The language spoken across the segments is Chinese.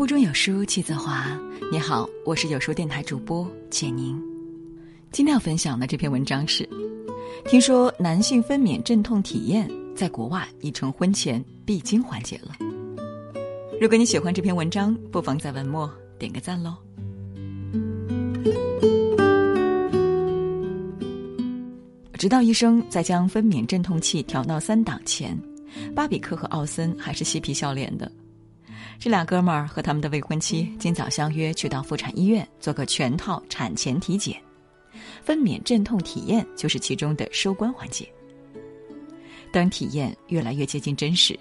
腹中有书气自华。你好，我是有书电台主播简宁。今天要分享的这篇文章是：听说男性分娩阵痛体验在国外已成婚前必经环节了。如果你喜欢这篇文章，不妨在文末点个赞喽。直到医生在将分娩镇痛器调到三档前，巴比克和奥森还是嬉皮笑脸的。这俩哥们儿和他们的未婚妻今早相约去到妇产医院做个全套产前体检，分娩镇痛体验就是其中的收官环节。当体验越来越接近真实，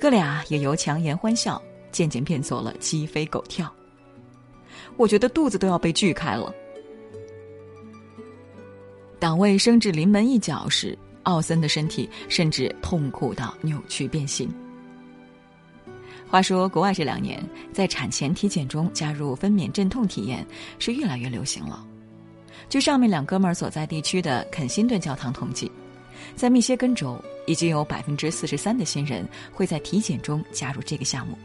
哥俩也由强颜欢笑渐渐变作了鸡飞狗跳。我觉得肚子都要被锯开了。党卫升至临门一脚时，奥森的身体甚至痛苦到扭曲变形。话说，国外这两年在产前体检中加入分娩镇痛体验是越来越流行了。据上面两哥们儿所在地区的肯辛顿教堂统计，在密歇根州已经有百分之四十三的新人会在体检中加入这个项目。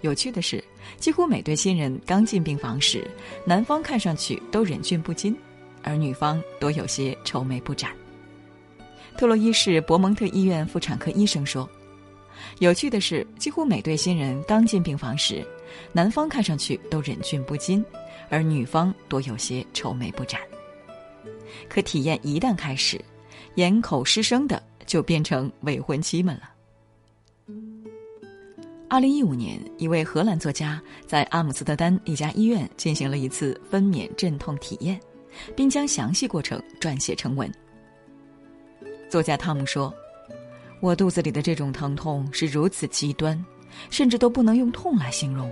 有趣的是，几乎每对新人刚进病房时，男方看上去都忍俊不禁。而女方多有些愁眉不展。特洛伊市伯蒙特医院妇产科医生说：“有趣的是，几乎每对新人刚进病房时，男方看上去都忍俊不禁，而女方多有些愁眉不展。可体验一旦开始，掩口失声的就变成未婚妻们了。”二零一五年，一位荷兰作家在阿姆斯特丹一家医院进行了一次分娩镇痛体验。并将详细过程撰写成文。作家汤姆说：“我肚子里的这种疼痛是如此极端，甚至都不能用痛来形容，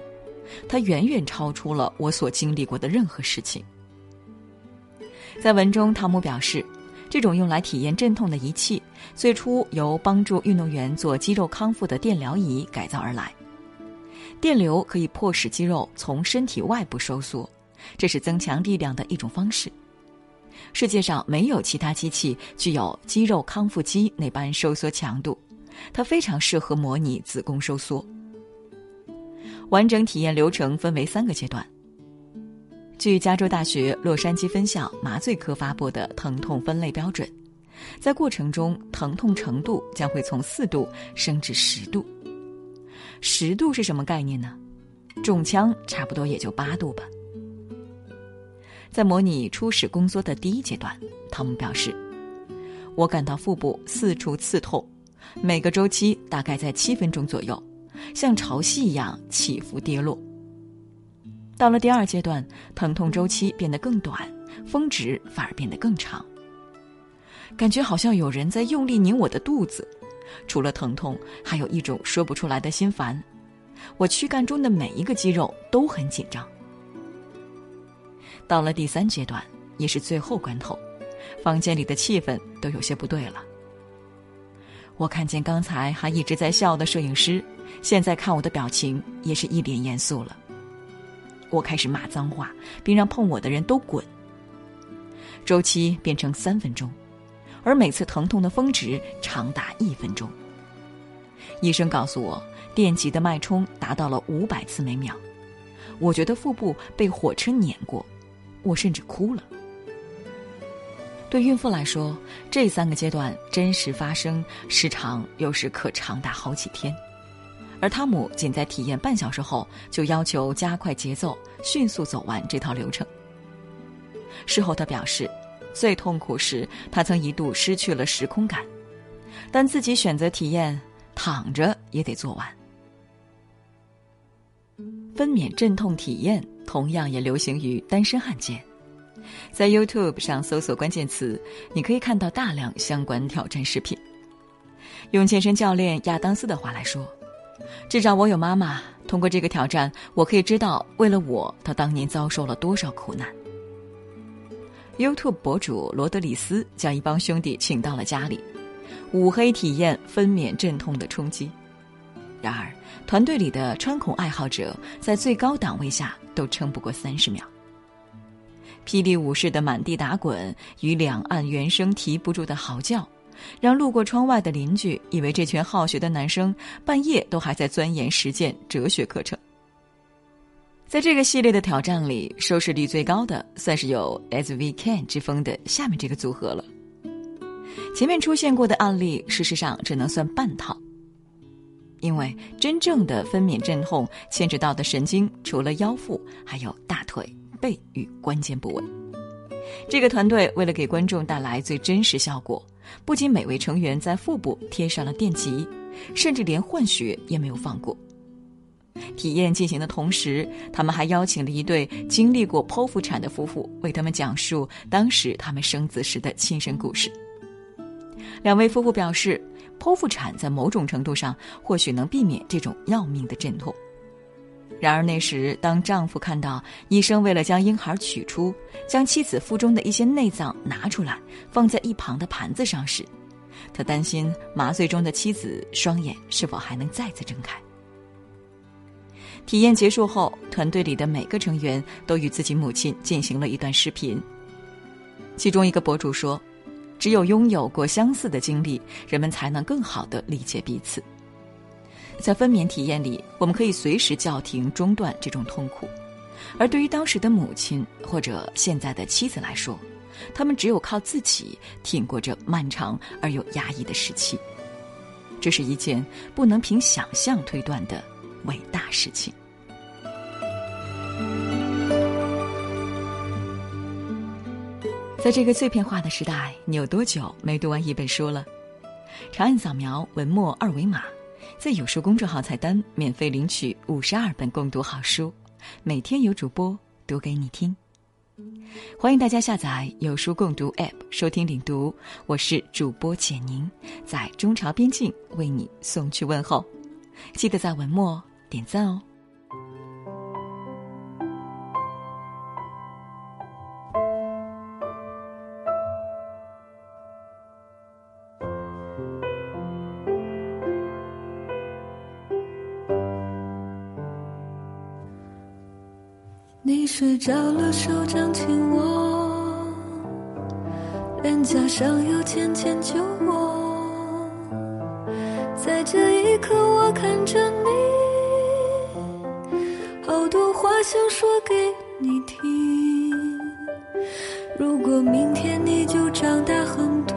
它远远超出了我所经历过的任何事情。”在文中，汤姆表示，这种用来体验阵痛的仪器最初由帮助运动员做肌肉康复的电疗仪改造而来。电流可以迫使肌肉从身体外部收缩。这是增强力量的一种方式。世界上没有其他机器具有肌肉康复机那般收缩强度，它非常适合模拟子宫收缩。完整体验流程分为三个阶段。据加州大学洛杉矶分校麻醉科发布的疼痛分类标准，在过程中疼痛程度将会从四度升至十度。十度是什么概念呢？中枪差不多也就八度吧。在模拟初始宫缩的第一阶段，汤姆表示：“我感到腹部四处刺痛，每个周期大概在七分钟左右，像潮汐一样起伏跌落。到了第二阶段，疼痛周期变得更短，峰值反而变得更长，感觉好像有人在用力拧我的肚子。除了疼痛，还有一种说不出来的心烦，我躯干中的每一个肌肉都很紧张。”到了第三阶段，也是最后关头，房间里的气氛都有些不对了。我看见刚才还一直在笑的摄影师，现在看我的表情也是一脸严肃了。我开始骂脏话，并让碰我的人都滚。周期变成三分钟，而每次疼痛的峰值长达一分钟。医生告诉我，电极的脉冲达到了五百次每秒。我觉得腹部被火车碾过。我甚至哭了。对孕妇来说，这三个阶段真实发生，时长有时可长达好几天。而汤姆仅在体验半小时后，就要求加快节奏，迅速走完这套流程。事后他表示，最痛苦时他曾一度失去了时空感，但自己选择体验，躺着也得做完。分娩镇痛体验。同样也流行于单身汉间，在 YouTube 上搜索关键词，你可以看到大量相关挑战视频。用健身教练亚当斯的话来说：“至少我有妈妈，通过这个挑战，我可以知道为了我，他当年遭受了多少苦难。”YouTube 博主罗德里斯将一帮兄弟请到了家里，五黑体验分娩阵痛的冲击。然而，团队里的穿孔爱好者在最高档位下都撑不过三十秒。霹雳武士的满地打滚与两岸原声提不住的嚎叫，让路过窗外的邻居以为这群好学的男生半夜都还在钻研实践哲学课程。在这个系列的挑战里，收视率最高的算是有 As We Can 之风的下面这个组合了。前面出现过的案例，事实上只能算半套，因为真正的分娩阵痛牵扯到的神经，除了腰腹，还有大腿、背与关节部位。这个团队为了给观众带来最真实效果，不仅每位成员在腹部贴上了电极，甚至连换血也没有放过。体验进行的同时，他们还邀请了一对经历过剖腹产的夫妇，为他们讲述当时他们生子时的亲身故事。两位夫妇表示，剖腹产在某种程度上或许能避免这种要命的阵痛。然而那时，当丈夫看到医生为了将婴孩取出，将妻子腹中的一些内脏拿出来放在一旁的盘子上时，他担心麻醉中的妻子双眼是否还能再次睁开。体验结束后，团队里的每个成员都与自己母亲进行了一段视频。其中一个博主说：“只有拥有过相似的经历，人们才能更好的理解彼此。在分娩体验里，我们可以随时叫停、中断这种痛苦；而对于当时的母亲或者现在的妻子来说，他们只有靠自己挺过这漫长而又压抑的时期。这是一件不能凭想象推断的。”伟大事情，在这个碎片化的时代，你有多久没读完一本书了？长按扫描文末二维码，在有书公众号菜单免费领取五十二本共读好书，每天有主播读给你听。欢迎大家下载有书共读 App 收听领读，我是主播简宁，在中朝边境为你送去问候，记得在文末。点赞哦！手掌紧握，脸颊上有浅浅酒窝，在这一刻，我看着你。好多话想说给你听，如果明天你就长大很多，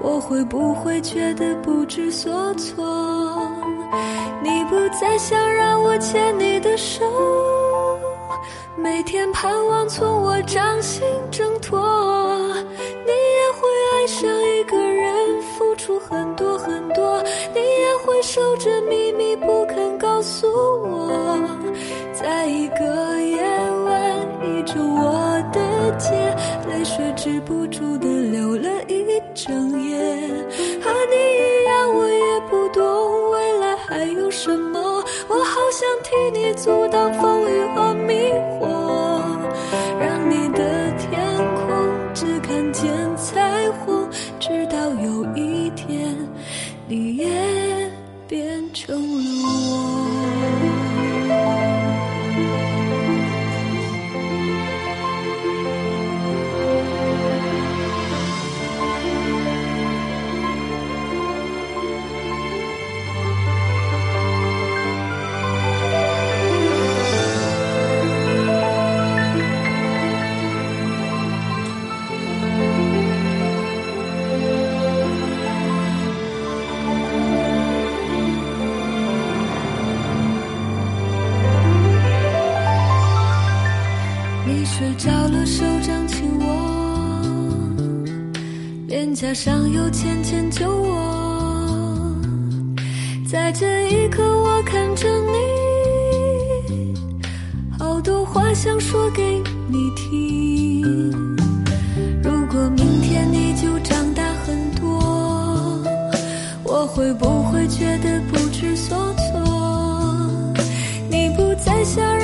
我会不会觉得不知所措？你不再想让我牵你的手，每天盼望从我掌心挣脱，你也会爱上一个人，付出很多很多，你也会守着秘密不肯告诉我。在一个夜晚，倚着我的肩，泪水止不住的流了一整夜。和你一样，我也不懂未来还有什么，我好想替你阻挡风雨和迷惑，让你的天空只看见彩虹，直到有一颊上有浅浅酒窝，在这一刻，我看着你，好多话想说给你听。如果明天你就长大很多，我会不会觉得不知所措？你不再想